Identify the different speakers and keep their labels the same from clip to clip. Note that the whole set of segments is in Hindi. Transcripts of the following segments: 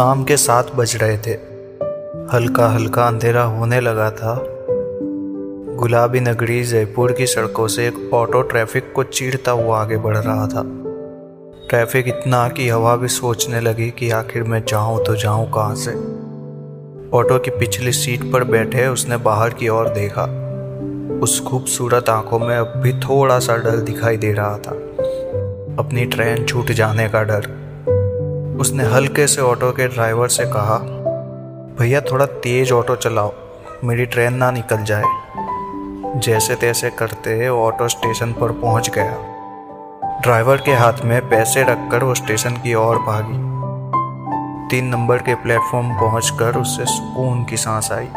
Speaker 1: शाम के सात बज रहे थे। हल्का हल्का अंधेरा होने लगा था। गुलाबी नगरी जयपुर की सड़कों से एक ऑटो ट्रैफ़िक को चीरता हुआ आगे बढ़ रहा था। ट्रैफ़िक इतना कि हवा भी सोचने लगी कि आखिर मैं जाऊँ तो जाऊँ कहाँ से। ऑटो की पिछली सीट पर बैठे उसने बाहर की ओर देखा। उस खूबसूरत आँखों में अब भी थोड़ा सा डर दिखाई दे रहा था। अपनी ट्रेन छूट जाने का डर उसने हल्के से ऑटो के ड्राइवर से कहा, भैया, थोड़ा तेज ऑटो चलाओ, मेरी ट्रेन ना निकल जाए। जैसे तैसे करते ऑटो स्टेशन पर पहुँच गया। ड्राइवर के हाथ में पैसे रखकर वो स्टेशन की ओर भागी। तीन नंबर के प्लेटफॉर्म पहुंचकर उससे सुकून की सांस आई,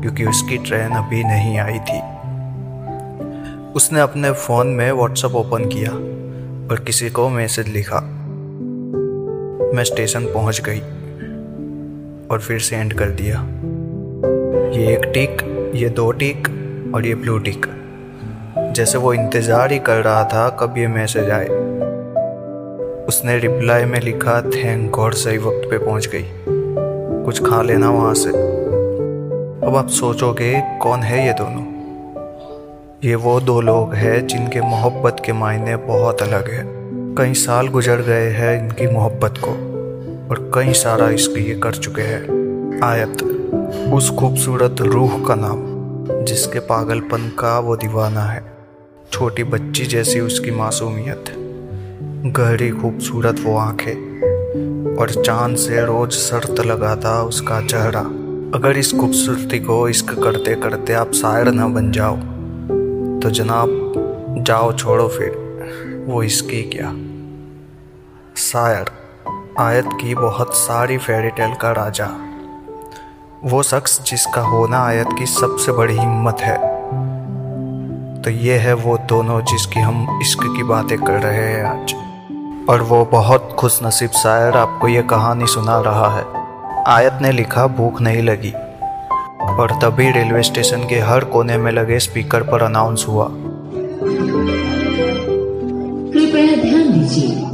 Speaker 1: क्योंकि उसकी ट्रेन अभी नहीं आई थी। उसने अपने फ़ोन में व्हाट्सएप ओपन किया और किसी को मैसेज लिखा। मैं स्टेशन पहुँच गई और फिर सेंड कर दिया। ये एक टिक, ये दो टिक और ये ब्लू टिक। जैसे वो इंतज़ार ही कर रहा था, कब ये मैसेज आए। उसने रिप्लाई में लिखा थैंक गॉड सही वक्त पे पहुँच गई। कुछ खा लेना वहाँ से। अब आप सोचोगे, कौन है ये दोनों? ये वो दो लोग हैं जिनके मोहब्बत के मायने बहुत अलग है। कई साल गुजर गए हैं इनकी मोहब्बत को और कई सारा इश्क ये कर चुके हैं। आयत, उस खूबसूरत रूह का नाम, जिसके पागलपन का वो दीवाना है। छोटी बच्ची जैसी उसकी मासूमियत, गहरी खूबसूरत वो आँखें और चाँद से रोज शर्त लगाता उसका चेहरा। अगर इस खूबसूरती को इश्क करते करते आप शायर ना बन जाओ तो जनाब, जाओ छोड़ो फिर। वो इसकी क्या? शायर, आयत की बहुत सारी फेरी टेल का राजा। वो शख्स जिसका होना आयत की सबसे बड़ी हिम्मत है। तो ये है वो दोनों जिसकी हम इश्क की बातें कर रहे हैं आज। और वो बहुत खुश नसीब शायर, आपको ये कहानी सुना रहा है। आयत ने लिखा, भूख नहीं लगी। और तभी रेलवे स्टेशन के हर कोने में लगे स्पीकर पर अनाउंस हुआ।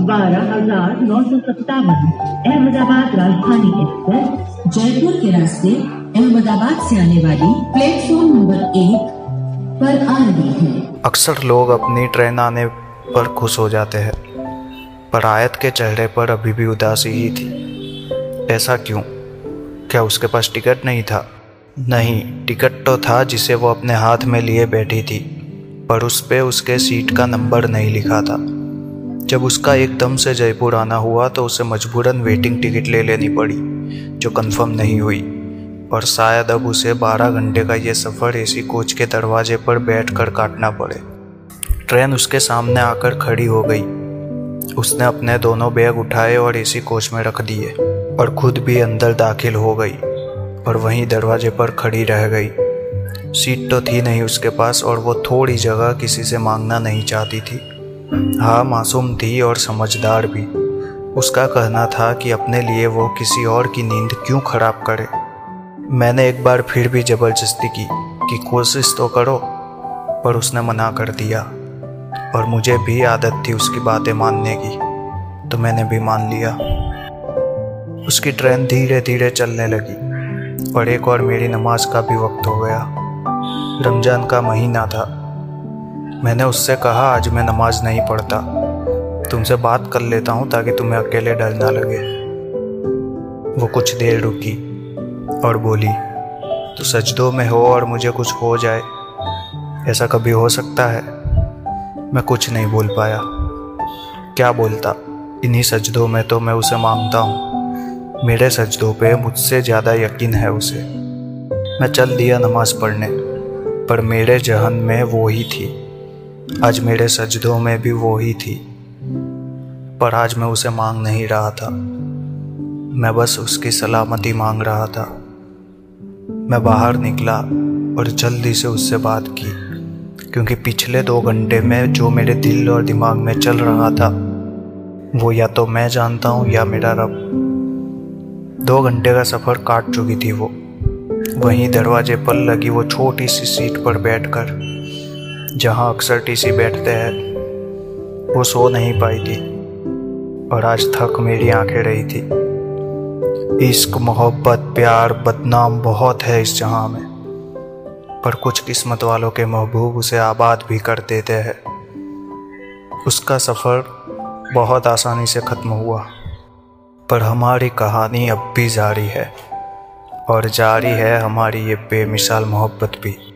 Speaker 2: बारह हज़ार नौ सौ सत्तावन, अहमदाबाद राजधानी एक्सप्रेस, जयपुर के रास्ते अहमदाबाद से आने वाली प्लेटफॉर्म नंबर एक पर आ रही है।
Speaker 1: अक्सर लोग अपनी ट्रेन आने पर खुश हो जाते हैं, पर आयत के चेहरे पर अभी भी उदासी ही थी। ऐसा क्यों? क्या उसके पास टिकट नहीं था? नहीं, टिकट तो था जिसे वो अपने हाथ में लिए बैठी थी, पर उस पर उसके सीट का नंबर नहीं लिखा था। जब उसका एकदम से जयपुर आना हुआ तो उसे मजबूरन वेटिंग टिकट ले लेनी पड़ी, जो कंफर्म नहीं हुई। और शायद अब उसे 12 घंटे का ये सफ़र एसी कोच के दरवाजे पर बैठ कर काटना पड़े। ट्रेन उसके सामने आकर खड़ी हो गई। उसने अपने दोनों बैग उठाए और एसी कोच में रख दिए और खुद भी अंदर दाखिल हो गई और वहीं दरवाजे पर खड़ी रह गई। सीट तो थी नहीं उसके पास और वो थोड़ी जगह किसी से मांगना नहीं चाहती थी। हाँ मासूम थी और समझदार भी। उसका कहना था कि अपने लिए वो किसी और की नींद क्यों खराब करे। मैंने एक बार फिर भी ज़बरदस्ती की कि कोशिश तो करो, पर उसने मना कर दिया। और मुझे भी आदत थी उसकी बातें मानने की तो मैंने भी मान लिया। उसकी ट्रेन धीरे धीरे चलने लगी, और एक और मेरी नमाज़ का भी वक्त हो गया। रमज़ान का महीना था। मैंने उससे कहा, आज मैं नमाज़ नहीं पढ़ता। तुमसे बात कर लेता हूँ ताकि तुम्हें अकेले डर ना लगे। वो कुछ देर रुकी और बोली तो सजदों में हो और मुझे कुछ हो जाए। ऐसा कभी हो सकता है? मैं कुछ नहीं बोल पाया। क्या बोलता? इन्हीं सजदों में तो मैं उसे माँगता हूँ। मेरे सजदों पे मुझसे ज़्यादा यकीन है उसे। मैं चल दिया नमाज़ पढ़ने, पर मेरे जहन में वो ही थी। आज मेरे सजदों में भी वो ही थी, पर आज मैं उसे मांग नहीं रहा था। मैं बस उसकी सलामती मांग रहा था। मैं बाहर निकला और जल्दी से उससे बात की, क्योंकि पिछले दो घंटे में जो मेरे दिल और दिमाग में चल रहा था, वो या तो मैं जानता हूँ या मेरा रब। दो घंटे का सफ़र काट चुकी थी वो। वहीं दरवाजे पर लगी वो छोटी सी सीट पर बैठकर जहाँ अक्सर टीसी बैठते हैं, वो सो नहीं पाई थी और आज थक मेरी आँखें रही थी। इश्क, मोहब्बत, प्यार, बदनाम बहुत है इस जहाँ में, पर कुछ किस्मत वालों के महबूब उसे आबाद भी कर देते हैं। उसका सफ़र बहुत आसानी से ख़त्म हुआ, पर हमारी कहानी अब भी जारी है और जारी है हमारी ये बेमिसाल मोहब्बत भी।